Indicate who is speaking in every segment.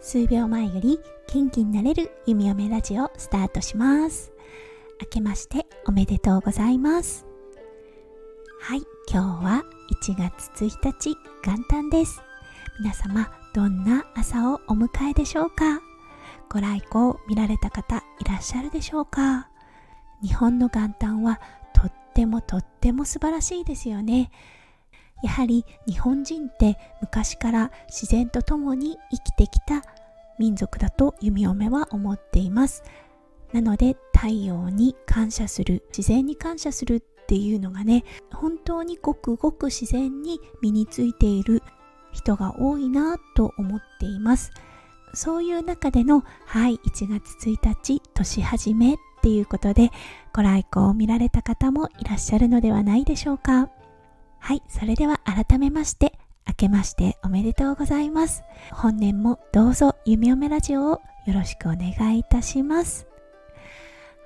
Speaker 1: 数秒前より元気になれる弓嫁ラジオスタートします。明けましておめでとうございます。はい今日は1月1日元旦です。皆様どんな朝をお迎えでしょうか？ご来光見られた方いらっしゃるでしょうか？日本の元旦はってもとっても素晴らしいですよね。やはり日本人って昔から自然と共に生きてきた民族だと弓嫁は思っています。なので太陽に感謝する自然に感謝するっていうのがね本当にごくごく自然に身についている人が多いなと思っています。そういう中でのはい1月1日年始めっていうことでご来光を見られた方もいらっしゃるのではないでしょうか。はいそれでは改めまして明けましておめでとうございます。本年もどうぞ弓嫁ラジオをよろしくお願いいたします。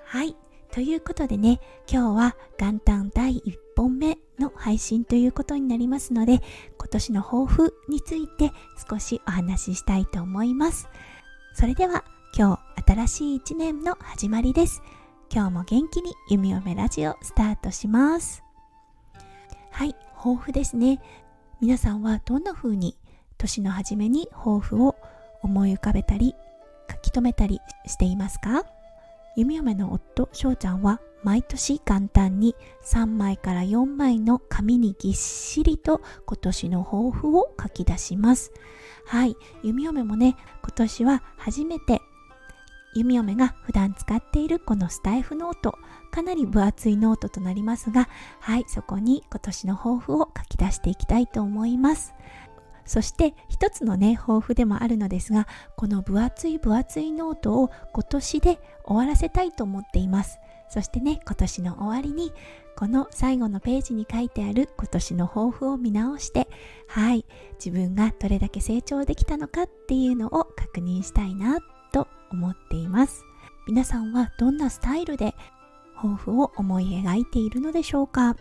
Speaker 1: はいということでね今日は元旦第1本目の配信ということになりますので今年の抱負について少しお話ししたいと思います。それでは今日新しい1年の始まりです。今日も元気に弓嫁ラジオスタートします。はい抱負ですね。皆さんはどんな風に年の初めに抱負を思い浮かべたり書き留めたりしていますか？弓嫁の夫翔ちゃんは毎年元旦に3枚から4枚の紙にぎっしりと今年の抱負を書き出します。はい弓嫁もね今年は初めて弓嫁が普段使っているこのスタエフノートかなり分厚いノートとなりますがはいそこに今年の抱負を書き出していきたいと思います。そして一つのね抱負でもあるのですがこの分厚い分厚いノートを今年で終わらせたいと思っています。そしてね今年の終わりにこの最後のページに書いてある今年の抱負を見直してはい自分がどれだけ成長できたのかっていうのを確認したいな思っています。皆さんはどんなスタイルで抱負を思い描いているのでしょうか？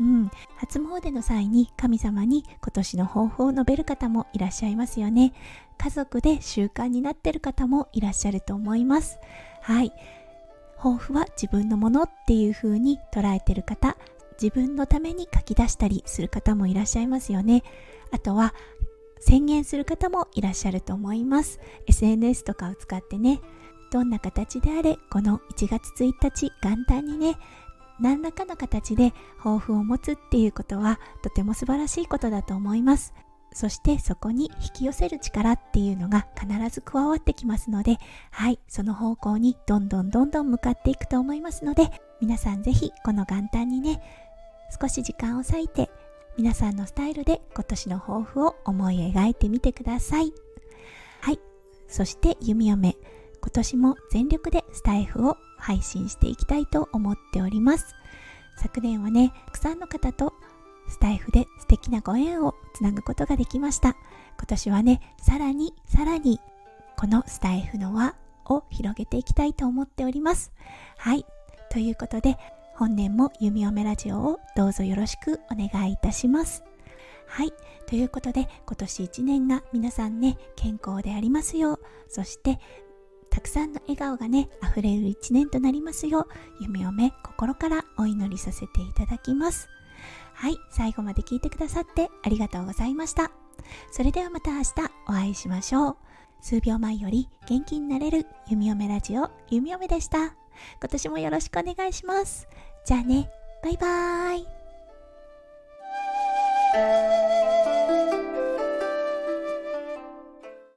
Speaker 1: うん、初詣の際に神様に今年の抱負を述べる方もいらっしゃいますよね。家族で習慣になっている方もいらっしゃると思います。はい。抱負は自分のものっていう風に捉えてる方自分のために書き出したりする方もいらっしゃいますよね。あとは宣言する方もいらっしゃると思います。SNS とかを使ってねどんな形であれこの1月1日元旦にね何らかの形で抱負を持つっていうことはとても素晴らしいことだと思います。そしてそこに引き寄せる力っていうのが必ず加わってきますのではいその方向にどんどんどんどん向かっていくと思いますので皆さんぜひこの元旦にね少し時間を割いて皆さんのスタイルで今年の抱負を思い描いてみてください。はい。そして弓嫁。今年も全力でスタイフを配信していきたいと思っております。昨年はねたくさんの方とスタイフで素敵なご縁をつなぐことができました。今年はねさらにさらにこのスタイフの輪を広げていきたいと思っております。はい。ということで本年も弓嫁ラジオをどうぞよろしくお願いいたしますはい。ということで、今年1年が皆さんね、健康でありますよう、そしてたくさんの笑顔がね、溢れる一年となりますよう、夢をめ心からお祈りさせていただきます。はい、最後まで聞いてくださってありがとうございました。それではまた明日お会いしましょう。数秒前より元気になれる弓嫁ラジオ、弓嫁でした。今年もよろしくお願いします。じゃあね、バイバーイ。